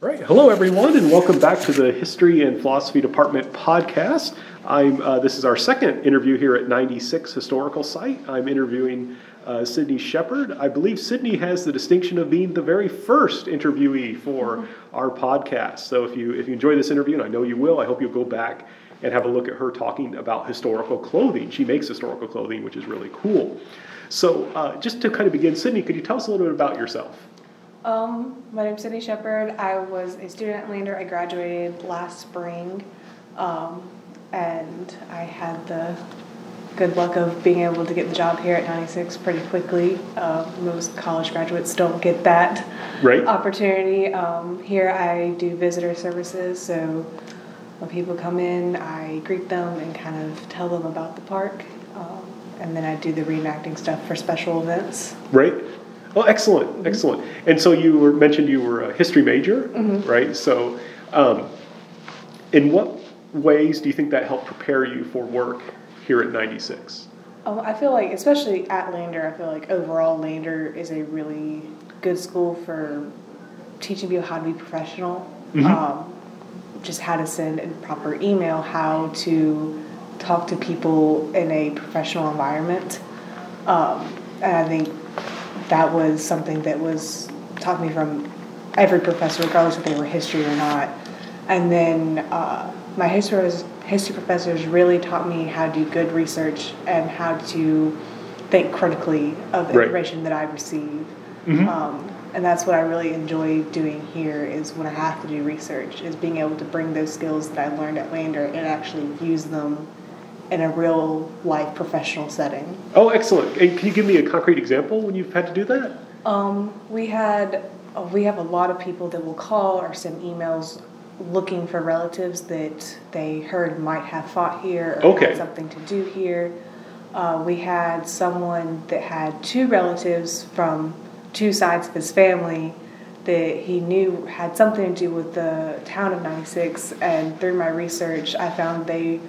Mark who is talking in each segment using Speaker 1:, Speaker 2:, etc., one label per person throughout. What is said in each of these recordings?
Speaker 1: All right, hello everyone, and welcome back to the History and Philosophy Department podcast. I'm, uh, this is our second interview here at 96 Historical Site. I'm interviewing uh, Sydney Shepard. I believe Sydney has the distinction of being the very first interviewee for our podcast. So if you if you enjoy this interview, and I know you will, I hope you'll go back and have a look at her talking about historical clothing. She makes historical clothing, which is really cool. So uh, just to kind of begin, Sydney, could you tell us a little bit about yourself?
Speaker 2: Um, my name's Sydney Shepard. I was a student at Lander. I graduated last spring, um, and I had the good luck of being able to get the job here at 96 pretty quickly. Uh, most college graduates don't get that
Speaker 1: Right.
Speaker 2: opportunity. Um, here I do visitor services, so when people come in, I greet them and kind of tell them about the park. Um, and then I do the reenacting stuff for special events.
Speaker 1: Right. Oh, excellent, excellent. And so you were mentioned you were a history major, right? So, um, in what ways do you think that helped prepare you for work here at 96?
Speaker 2: Oh, I feel like, especially at Lander, I feel like overall Lander is a really good school for teaching people how to be professional.
Speaker 1: Mhm.
Speaker 2: Um, just how to send a proper email, how to talk to people in a professional environment. Um, and I think that was something that was taught me from every professor, regardless if they were history or not. And then uh, my history was, history professors really taught me how to do good research and how to think critically of the
Speaker 1: Right.
Speaker 2: information that I receive.
Speaker 1: Mhm.
Speaker 2: Um, and that's what I really enjoy doing here is when I have to do research is being able to bring those skills that I learned at Lander and actually use them in a real life professional setting.
Speaker 1: Oh, excellent. And can you give me a concrete example when you've had to do that?
Speaker 2: Um, we had uh, we have a lot of people that will call or send emails looking for relatives that they heard might have fought here or
Speaker 1: Okay.
Speaker 2: had something to do here. Uh, we had someone that had two relatives from two sides of his family that he knew had something to do with the town of 96 and through my research i found they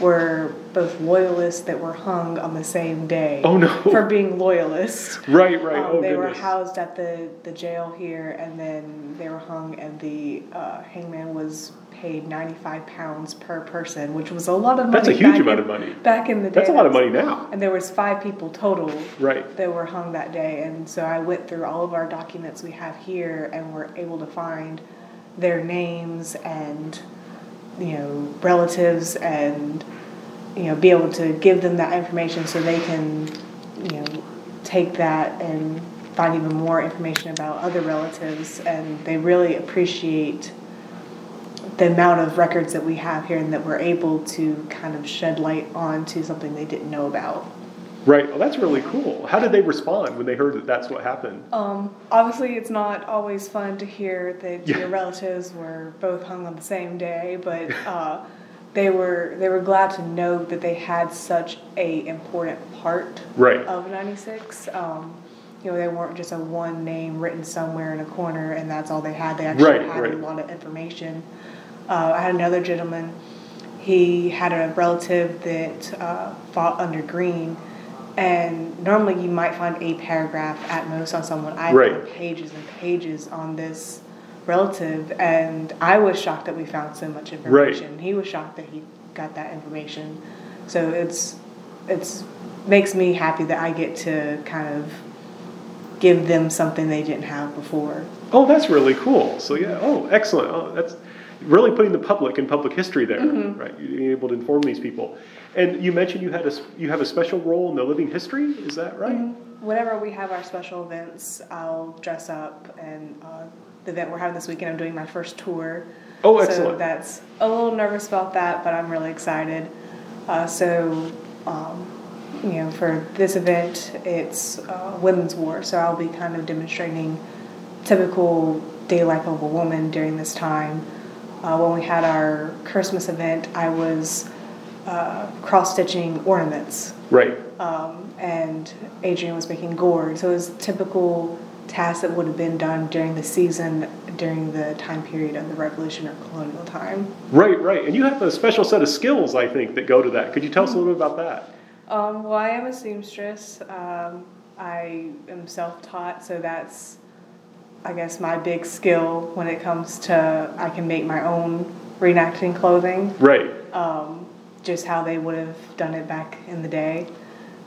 Speaker 2: were both loyalists that were hung on the same day
Speaker 1: Oh, no.
Speaker 2: for being loyalists
Speaker 1: Right, right.
Speaker 2: um,
Speaker 1: oh,
Speaker 2: they
Speaker 1: goodness.
Speaker 2: were housed at the, the jail here, and then they were hung, and the uh, hangman was paid 95 pounds per person, which was a lot of money.
Speaker 1: That's a huge amount
Speaker 2: in-
Speaker 1: of money.
Speaker 2: Back in the day.
Speaker 1: That's a lot of money now.
Speaker 2: And there was five people total
Speaker 1: Right.
Speaker 2: that were hung that day, and so I went through all of our documents we have here, and were able to find their names and you know relatives and you know be able to give them that information so they can you know take that and find even more information about other relatives. And they really appreciate the amount of records that we have here and that we're able to kind of shed light onto something they didn't know about
Speaker 1: Right. Well, that's really cool. How did they respond when they heard that that's what happened?
Speaker 2: Um, obviously, it's not always fun to hear that
Speaker 1: Yeah.
Speaker 2: your relatives were both hung on the same day, but uh, they were they were glad to know that they had such a important part
Speaker 1: Right.
Speaker 2: of '96. Um, you know, they weren't just a one name written somewhere in a corner, and that's all they had. They actually
Speaker 1: Right,
Speaker 2: had
Speaker 1: right.
Speaker 2: a lot of information. Uh, I had another gentleman. He had a relative that uh, fought under Greene, and normally you might find a paragraph at most on someone. I
Speaker 1: Right.
Speaker 2: found pages and pages on this relative, and I was shocked that we found so much information. He was shocked that he got that information. So it's it's makes me happy that I get to kind of give them something they didn't have before.
Speaker 1: Oh, that's really cool. So yeah. Oh, excellent. Oh, that's really putting the public in public history there,
Speaker 2: Mm-hmm.
Speaker 1: right? You being able to inform these people. And you mentioned you had a you have a special role in the living history. Is that right?
Speaker 2: Whenever we have our special events, I'll dress up. And uh, the event we're having this weekend, I'm doing my first tour.
Speaker 1: Oh,
Speaker 2: So
Speaker 1: excellent.
Speaker 2: that's a little nervous about that, but I'm really excited. Uh, so, um, you know, for this event, it's uh, women's war. So I'll be kind of demonstrating typical day life of a woman during this time. Uh, when we had our Christmas event, I was uh, cross stitching ornaments
Speaker 1: Right.
Speaker 2: um, and Adrian was making gourd. So it was typical tasks that would have been done during the season during the time period of the Revolution or colonial time.
Speaker 1: Right. Right. And you have a special set of skills, I think, that go to that. Could you tell us a little bit about that?
Speaker 2: Um, well, I am a seamstress. Um, I am self-taught, so that's I guess, my big skill when it comes to I can make my own reenacting clothing.
Speaker 1: Right.
Speaker 2: Um, just how they would have done it back in the day.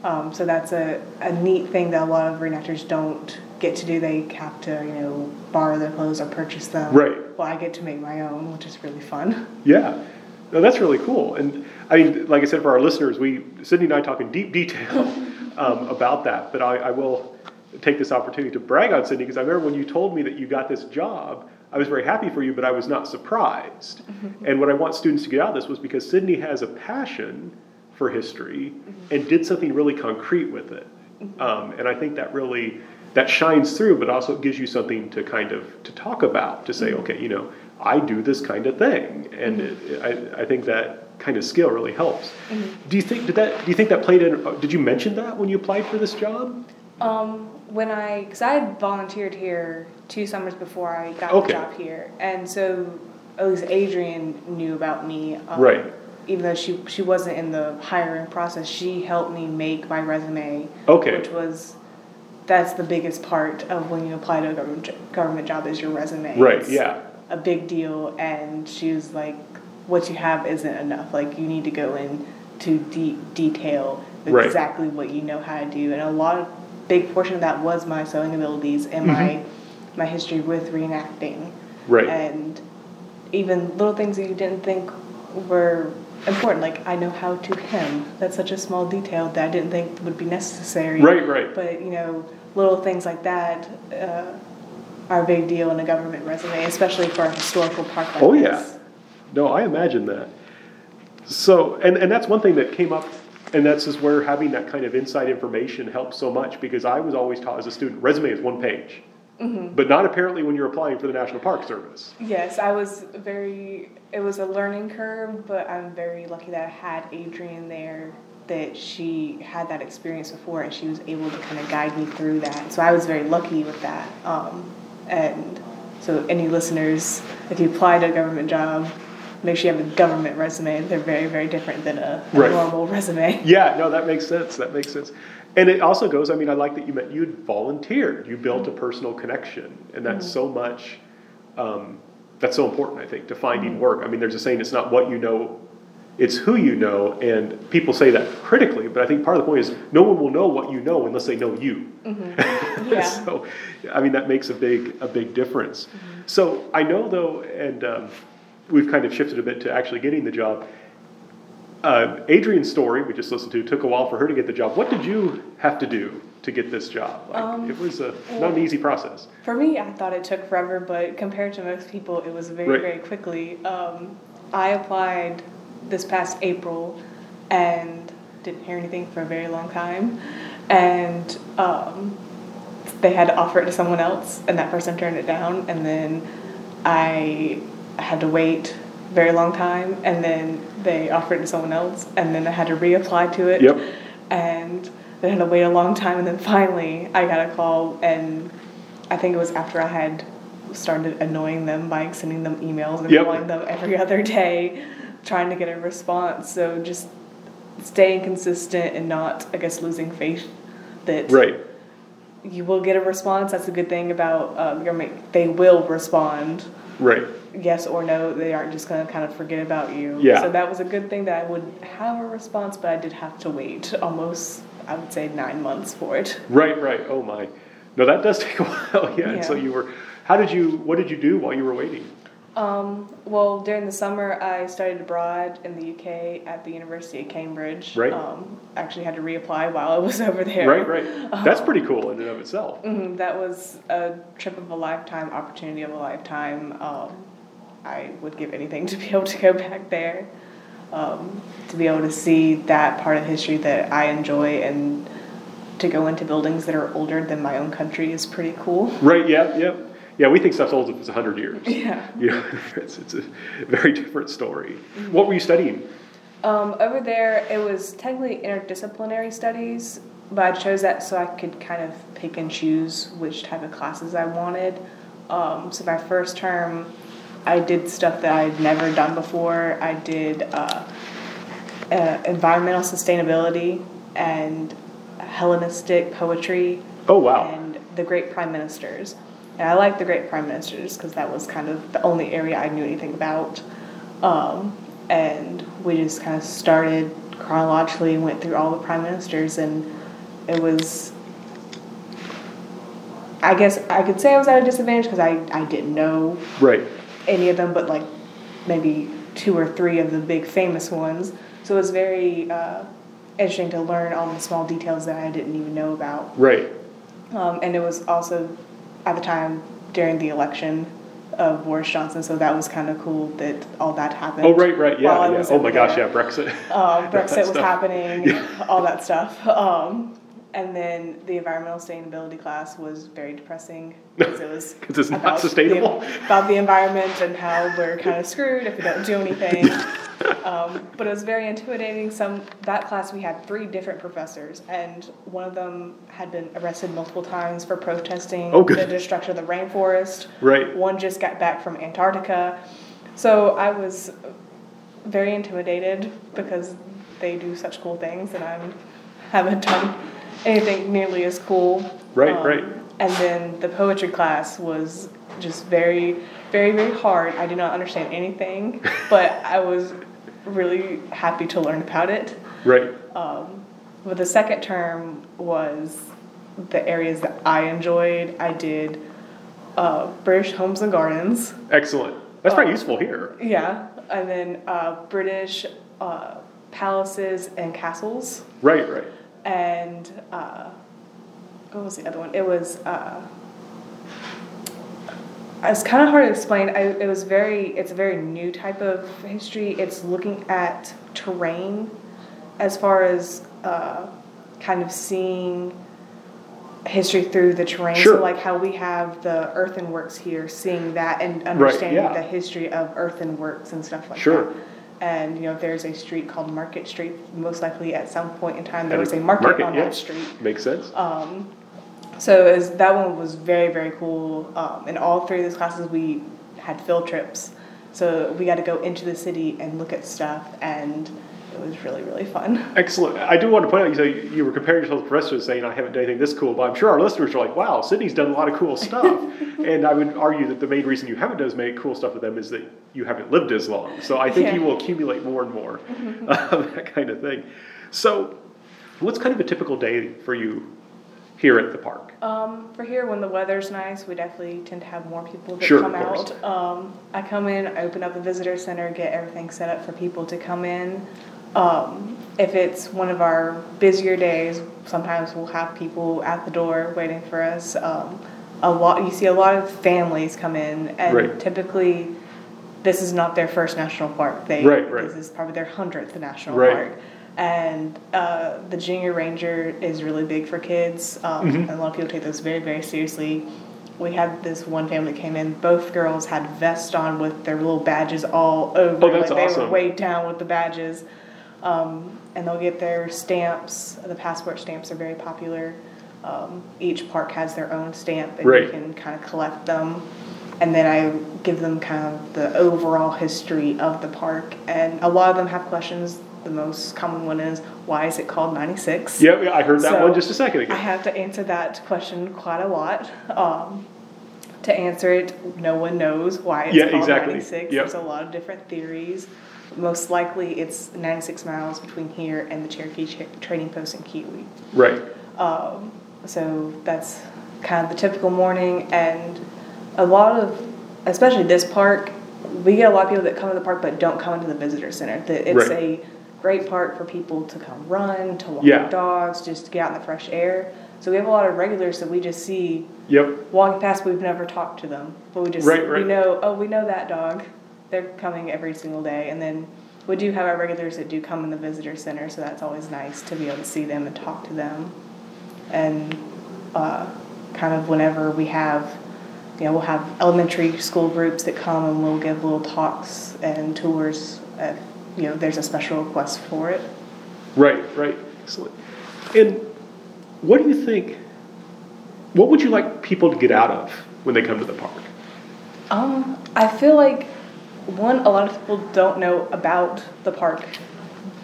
Speaker 2: Um, so that's a, a neat thing that a lot of reenactors don't get to do. They have to, you know, borrow their clothes or purchase them.
Speaker 1: Right.
Speaker 2: Well, I get to make my own, which is really fun.
Speaker 1: Yeah. No, that's really cool. And I mean, like I said, for our listeners, we Sydney and I talk in deep detail um, about that. But I, I will take this opportunity to brag on Sydney because I remember when you told me that you got this job, I was very happy for you, but I was not surprised. Mm-hmm. And what I want students to get out of this was because Sydney has a passion for history mm-hmm. and did something really concrete with it. Mm-hmm. Um, and I think that really that shines through, but also gives you something to kind of to talk about to say, okay, you know, I do this kind of thing, and it, I, I think that kind of skill really helps. Do you think did that? Do you think that played in? Did you mention that when you applied for this job?
Speaker 2: Um, when I, because I had volunteered here two summers before I got
Speaker 1: Okay.
Speaker 2: the job here, and so at least Adrian knew about me. Um,
Speaker 1: Right.
Speaker 2: Even though she she wasn't in the hiring process, she helped me make my resume.
Speaker 1: Okay.
Speaker 2: Which was, that's the biggest part of when you apply to a government government job is your resume.
Speaker 1: Right.
Speaker 2: It's
Speaker 1: Yeah.
Speaker 2: A big deal, and she was like, "What you have isn't enough. Like you need to go into deep detail
Speaker 1: Right.
Speaker 2: exactly what you know how to do." And a lot of big portion of that was my sewing abilities and my my history with reenacting.
Speaker 1: Mm-hmm. Right.
Speaker 2: And even little things that you didn't think were important, like I know how to hem. That's such a small detail that I didn't think would be necessary.
Speaker 1: Right, right.
Speaker 2: But you know, little things like that uh, are a big deal in a government resume, especially for a historical park like
Speaker 1: Oh
Speaker 2: this.
Speaker 1: yeah. No, I imagine that. So, and, and that's one thing that came up, and that's just where having that kind of inside information helps so much because I was always taught as a student, resume is one page. But not apparently when you're applying for the National Park Service.
Speaker 2: Yes, I was very. It was a learning curve, but I'm very lucky that I had Adrian there. That she had that experience before, and she was able to kind of guide me through that. So I was very lucky with that. Um, and so, any listeners, if you apply to a government job, make sure you have a government resume. They're very, very different than a, a
Speaker 1: Right.
Speaker 2: normal resume.
Speaker 1: Yeah, no, that makes sense. That makes sense. And it also goes, I mean, I like that you met, you'd volunteered, you built a mm-hmm. personal connection, and that's mm-hmm. so much, um, that's so important, I think, to finding mm-hmm. work. I mean, there's a saying, it's not what you know, it's who you know, and people say that critically, but I think part of the point is no one will know what you know unless they know you.
Speaker 2: Yeah.
Speaker 1: so, I mean, that makes a big, a big difference. So I know though, and um, we've kind of shifted a bit to actually getting the job. Uh, Adrian's story we just listened to took a while for her to get the job. What did you have to do to get this job? Like,
Speaker 2: Um,
Speaker 1: it was a, not an easy process.
Speaker 2: For me, I thought it took forever, but compared to most people, it was very,
Speaker 1: Right.
Speaker 2: very quickly. Um, I applied this past April and didn't hear anything for a very long time. And um, they had to offer it to someone else, and that person turned it down. And then I had to wait a very long time, and then they offered it to someone else, and then I had to reapply to it
Speaker 1: Yep.
Speaker 2: and then I had to wait a long time and then finally I got a call and I think it was after I had started annoying them by sending them emails and
Speaker 1: Yep.
Speaker 2: calling them every other day trying to get a response so just staying consistent and not I guess losing faith that
Speaker 1: Right.
Speaker 2: you will get a response that's a good thing about um, government they will respond
Speaker 1: Right.
Speaker 2: Yes or no they aren't just going to kind of forget about you
Speaker 1: Yeah.
Speaker 2: so that was a good thing that i would have a response but i did have to wait almost i would say nine months for it
Speaker 1: Right. Right. Oh my. No, that does take a while. Yeah. And so you were. How did you? What did you do while you were waiting?
Speaker 2: um, well during the summer i studied abroad in the uk at the university of cambridge
Speaker 1: Right.
Speaker 2: um, actually had to reapply while i was over there
Speaker 1: Right. Right. That's pretty cool in and of itself.
Speaker 2: Mhm, that was a trip of a lifetime, opportunity of a lifetime. Um, I would give anything to be able to go back there, um, to be able to see that part of history that I enjoy, and to go into buildings that are older than my own country is pretty cool.
Speaker 1: Right. Yeah. Yeah. Yeah. We think stuff's old if it's hundred years.
Speaker 2: Yeah.
Speaker 1: Yeah. It's, it's a very different story. What were you studying?
Speaker 2: Um, over there, it was technically interdisciplinary studies, but I chose that so I could kind of pick and choose which type of classes I wanted. Um, so my first term, I did stuff that I'd never done before. I did uh, uh, environmental sustainability and Hellenistic poetry
Speaker 1: Oh wow.
Speaker 2: and the great prime ministers. And I liked the Great Prime ministers because that was kind of the only area I knew anything about. Um, and we just kind of started chronologically and went through all the prime ministers, and it was. I guess I could say I was at a disadvantage because I, I didn't know
Speaker 1: Right.
Speaker 2: Any of them, but like maybe two or three of the big famous ones. So it was very uh, interesting to learn all the small details that I didn't even know about.
Speaker 1: Right.
Speaker 2: Um, and it was also at the time during the election of Boris Johnson, so that was kind of cool that all that happened.
Speaker 1: Oh, right, right. Yeah. yeah. Oh my gosh. Yeah. Brexit.
Speaker 2: Um, Brexit was
Speaker 1: stuff.
Speaker 2: happening, all that stuff. Um, and then the environmental sustainability class was very depressing because it was
Speaker 1: it's not
Speaker 2: about
Speaker 1: sustainable.
Speaker 2: the, about the environment and how we're kind of screwed if we don't do anything. Um, but it was very intimidating. Some that class we had three different professors, and one of them had been arrested multiple times for protesting
Speaker 1: Oh,
Speaker 2: the destruction of the rainforest.
Speaker 1: Right.
Speaker 2: One just got back from Antarctica. So I was very intimidated because they do such cool things and I haven't done anything nearly as cool.
Speaker 1: Right, right.
Speaker 2: And then the poetry class was just very, very, very hard. I did not understand anything, but I was really happy to learn about it.
Speaker 1: Right.
Speaker 2: Um, But the second term was the areas that I enjoyed. I did uh, British homes and gardens.
Speaker 1: Excellent. That's very
Speaker 2: Oh.
Speaker 1: useful here.
Speaker 2: Yeah, and then uh, British uh, palaces and castles,
Speaker 1: Right. Right.
Speaker 2: And uh, what was the other one? It was. Uh, it's kind of hard to explain. I, it was very. It's a very new type of history. It's looking at terrain, as far as uh, kind of seeing history through the terrain.
Speaker 1: Sure.
Speaker 2: So like how we have the earthenworks here, seeing that and understanding
Speaker 1: yeah.
Speaker 2: the history of earthenworks and stuff like
Speaker 1: Sure.
Speaker 2: that. And you know, there's a street called Market Street, most likely at some point in time there was a market, on
Speaker 1: yeah.
Speaker 2: that street.
Speaker 1: Makes sense.
Speaker 2: So was, that one was very very cool. Um, in all three of those classes, we had field trips, so we got to go into the city and look at stuff, and it was really really fun.
Speaker 1: Excellent. I do want to point out, you say you were comparing yourself to professors saying, I haven't done anything this cool, but I'm sure our listeners are like, wow, Sydney's done a lot of cool stuff. and I would argue that the main reason you haven't done as many cool stuff with them is that you haven't lived as long. So I think
Speaker 2: Yeah.
Speaker 1: you will accumulate more and more of that kind of thing. So, what's kind of a typical day for you here at the park?
Speaker 2: Um, for here, when the weather's nice, we definitely tend to have more people that
Speaker 1: Sure,
Speaker 2: come out. Um, I come in, I open up the visitor center, get everything set up for people to come in. Um, if it's one of our busier days, sometimes we'll have people at the door waiting for us. Um, a lot, you see a lot of families come in, and
Speaker 1: Right.
Speaker 2: typically, this is not their first national park. They
Speaker 1: Right, right.
Speaker 2: this is probably their hundredth national park. And uh, the junior ranger is really big for kids. Um,
Speaker 1: Mm-hmm.
Speaker 2: and a lot of people take this very, very seriously. We had this one family that came in. Both girls had vests on with their little badges all over.
Speaker 1: Oh, that's
Speaker 2: like they were weighed down with the badges. Um, and they'll get their stamps. The passport stamps are very popular. Um, each park has their own stamp, and
Speaker 1: Right.
Speaker 2: you can kind of collect them. And then I give them kind of the overall history of the park. And a lot of them have questions. The most common one is, why is it called 96?
Speaker 1: Yeah, yeah, I heard that
Speaker 2: So,
Speaker 1: one just a second ago.
Speaker 2: I have to answer that question quite a lot. Um, to answer it, no one knows why it's
Speaker 1: Yeah,
Speaker 2: called
Speaker 1: exactly.
Speaker 2: 96.
Speaker 1: Yep.
Speaker 2: There's a lot of different theories. Most likely, it's 96 miles between here and the Cherokee Ch- Trading Post in Keowee.
Speaker 1: right.
Speaker 2: Um, So that's kind of the typical morning, and a lot of, especially this park, we get a lot of people that come to the park but don't come into the visitor center. The- It's
Speaker 1: Right.
Speaker 2: a great park for people to come run, to walk
Speaker 1: Yeah.
Speaker 2: dogs, just to get out in the fresh air. So we have a lot of regulars that we just see
Speaker 1: Yep.
Speaker 2: walking past. We've never talked to them, but we just
Speaker 1: Right,
Speaker 2: we know. Oh, we know that dog. They're coming every single day, and then we do have our regulars that do come in the visitor center. So that's always nice to be able to see them and talk to them and uh, kind of whenever we have, you know, we'll have elementary school groups that come and we'll give little talks and tours. If, you know, there's a special request for it.
Speaker 1: Right, right. Excellent. And what do you think? What would you like people to get out of when they come to the park?
Speaker 2: Um, I feel like one, a lot of people don't know about the park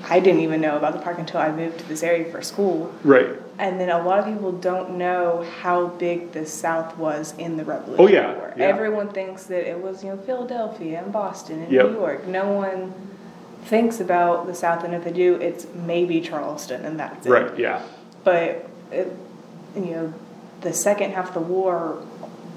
Speaker 2: I didn't even know about the park until I moved to this area for school.
Speaker 1: Right.
Speaker 2: And then a lot of people don't know how big the South was in the Revolution
Speaker 1: Oh, yeah,
Speaker 2: War.
Speaker 1: yeah.
Speaker 2: Everyone thinks that it was, you know, Philadelphia and Boston and
Speaker 1: Yep.
Speaker 2: New York. No one thinks about the South, and if they do, it's maybe Charleston, and that's it.
Speaker 1: Right. Yeah.
Speaker 2: But it, you know, the second half of the war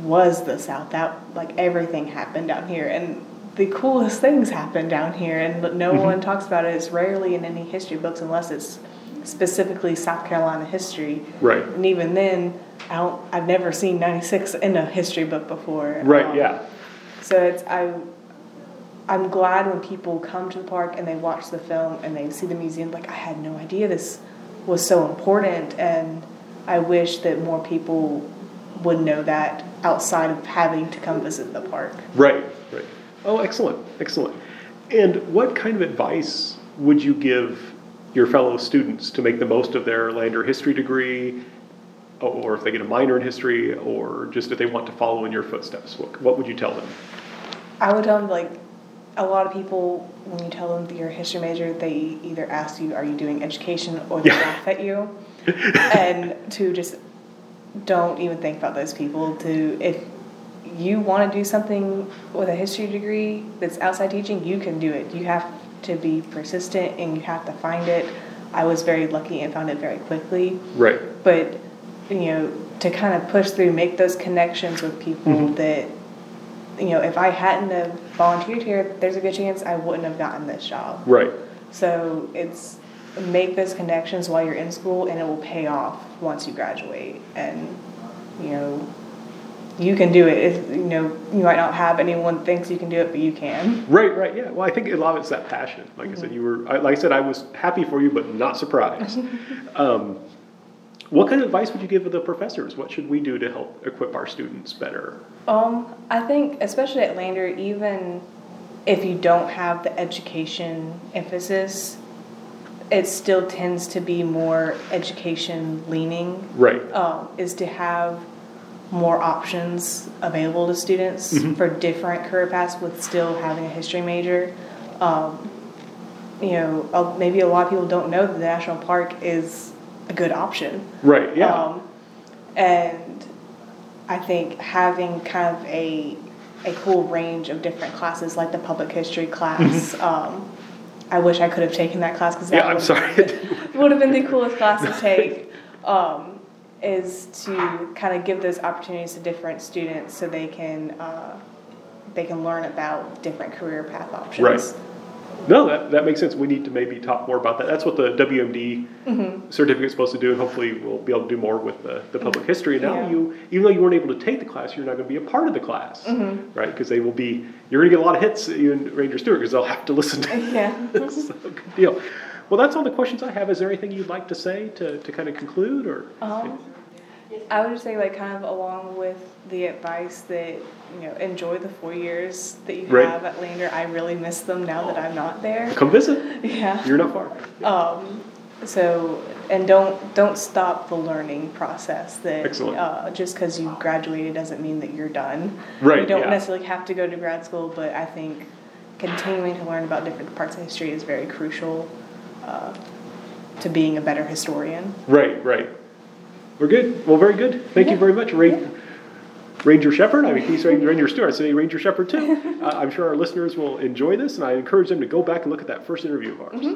Speaker 2: was the South. That like everything happened down here, and the coolest things happen down here, and no
Speaker 1: Mhm.
Speaker 2: one talks about it. It's rarely in any history books unless it's specifically South Carolina history.
Speaker 1: Right.
Speaker 2: And even then, I don't, I've never seen '96 in a history book before.
Speaker 1: Right.
Speaker 2: Um,
Speaker 1: Yeah.
Speaker 2: So it's I. I'm glad when people come to the park and they watch the film and they see the museum. Like I had no idea this was so important, and I wish that more people would know that outside of having to come visit the park.
Speaker 1: Right, right. Oh, excellent, excellent. And what kind of advice would you give your fellow students to make the most of their Lander history degree, or if they get a minor in history, or just if they want to follow in your footsteps? What, what would you tell them?
Speaker 2: I would tell them like a lot of people when you tell them that you're a history major, they either ask you, "Are you doing education?" or they
Speaker 1: Yeah.
Speaker 2: laugh at you, and to just don't even think about those people. To if you want to do something with a history degree that's outside teaching, you can do it. You have to be persistent and you have to find it. I was very lucky and found it very quickly
Speaker 1: Right,
Speaker 2: but you know to kind of push through make those connections with people
Speaker 1: Mhm.
Speaker 2: that you know if i hadn't have volunteered here there's a good chance i wouldn't have gotten this job
Speaker 1: right,
Speaker 2: so it's make those connections while you're in school and it will pay off once you graduate and you know you can do it if, you know you might not have anyone thinks you can do it but you can
Speaker 1: right, right. Yeah. Well, I think a lot of it's that passion. Like I said, you were, like I said, I was happy for you, but not surprised. um, what kind of advice would you give to the professors? What should we do to help equip our students better?
Speaker 2: Um, I think especially at Lander, even if you don't have the education emphasis, it still tends to be more education leaning.
Speaker 1: Right.
Speaker 2: Um, is to have more options available to students
Speaker 1: Mhm.
Speaker 2: for different career paths with still having a history major. Um, you know, maybe a lot of people don't know that the national park is a good option.
Speaker 1: Right. Yeah.
Speaker 2: Um, and I think having kind of a a cool range of different classes, like the public history class. Um, I wish I could have taken that class because that
Speaker 1: yeah. I'm
Speaker 2: would,
Speaker 1: sorry.
Speaker 2: would have been the coolest class to take. Um, is to kind of give those opportunities to different students so they can uh, they can learn about different career path options.
Speaker 1: Right. No, that, that makes sense. We need to maybe talk more about that. That's what the WMD
Speaker 2: Mm-hmm.
Speaker 1: certificate is supposed to do, and hopefully we'll be able to do more with the, the public history. And now
Speaker 2: Yeah.
Speaker 1: you, even though you weren't able to take the class, you're not going to be a part of the class,
Speaker 2: Mm-hmm.
Speaker 1: right? Because they will be, you're going to get a lot of hits, you and Ranger Stewart, because they'll have to listen to
Speaker 2: Yeah.
Speaker 1: so, good deal. Well, that's all the questions I have. Is there anything you'd like to say to, to kind of conclude, or?
Speaker 2: Um, I would just say, like, kind of along with the advice that you know, enjoy the four years that you
Speaker 1: Right.
Speaker 2: have at Lander. I really miss them now that I'm not there.
Speaker 1: Come visit.
Speaker 2: Yeah.
Speaker 1: You're not far.
Speaker 2: Um, so, and don't don't stop the learning process. That
Speaker 1: Excellent.
Speaker 2: Uh, just because you graduated doesn't mean that you're done.
Speaker 1: Right,
Speaker 2: You don't
Speaker 1: yeah.
Speaker 2: necessarily have to go to grad school, but I think continuing to learn about different parts of history is very crucial uh, to being a better historian.
Speaker 1: Right, right. We're good. Well, very good. Thank you very much, Ra- Ranger Shepard. I mean, he's saying Ranger Stewart. I say Ranger Shepard too. uh, I'm sure our listeners will enjoy this, and I encourage them to go back and look at that first interview of ours.